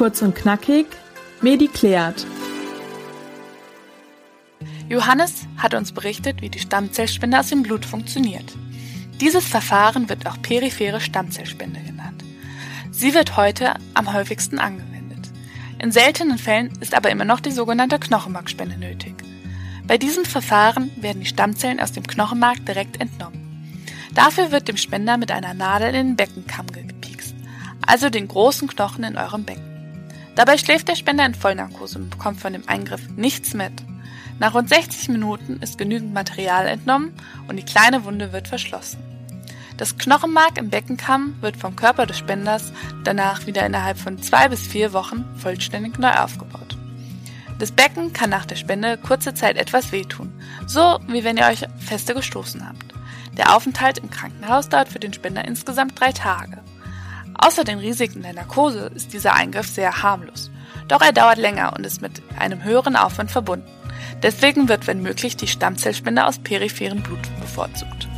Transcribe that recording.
Kurz und knackig, Medi klärt. Johannes hat uns berichtet, wie die Stammzellspende aus dem Blut funktioniert. Dieses Verfahren wird auch periphere Stammzellspende genannt. Sie wird heute am häufigsten angewendet. In seltenen Fällen ist aber immer noch die sogenannte Knochenmarkspende nötig. Bei diesem Verfahren werden die Stammzellen aus dem Knochenmark direkt entnommen. Dafür wird dem Spender mit einer Nadel in den Beckenkamm gepiekst, also den großen Knochen in eurem Becken. Dabei schläft der Spender in Vollnarkose und bekommt von dem Eingriff nichts mit. Nach rund 60 Minuten ist genügend Material entnommen und die kleine Wunde wird verschlossen. Das Knochenmark im Beckenkamm wird vom Körper des Spenders danach wieder innerhalb von zwei bis vier Wochen vollständig neu aufgebaut. Das Becken kann nach der Spende kurze Zeit etwas wehtun, so wie wenn ihr euch feste gestoßen habt. Der Aufenthalt im Krankenhaus dauert für den Spender insgesamt drei Tage. Außer den Risiken der Narkose ist dieser Eingriff sehr harmlos. Doch er dauert länger und ist mit einem höheren Aufwand verbunden. Deswegen wird, wenn möglich, die Stammzellspende aus peripheren Blut bevorzugt.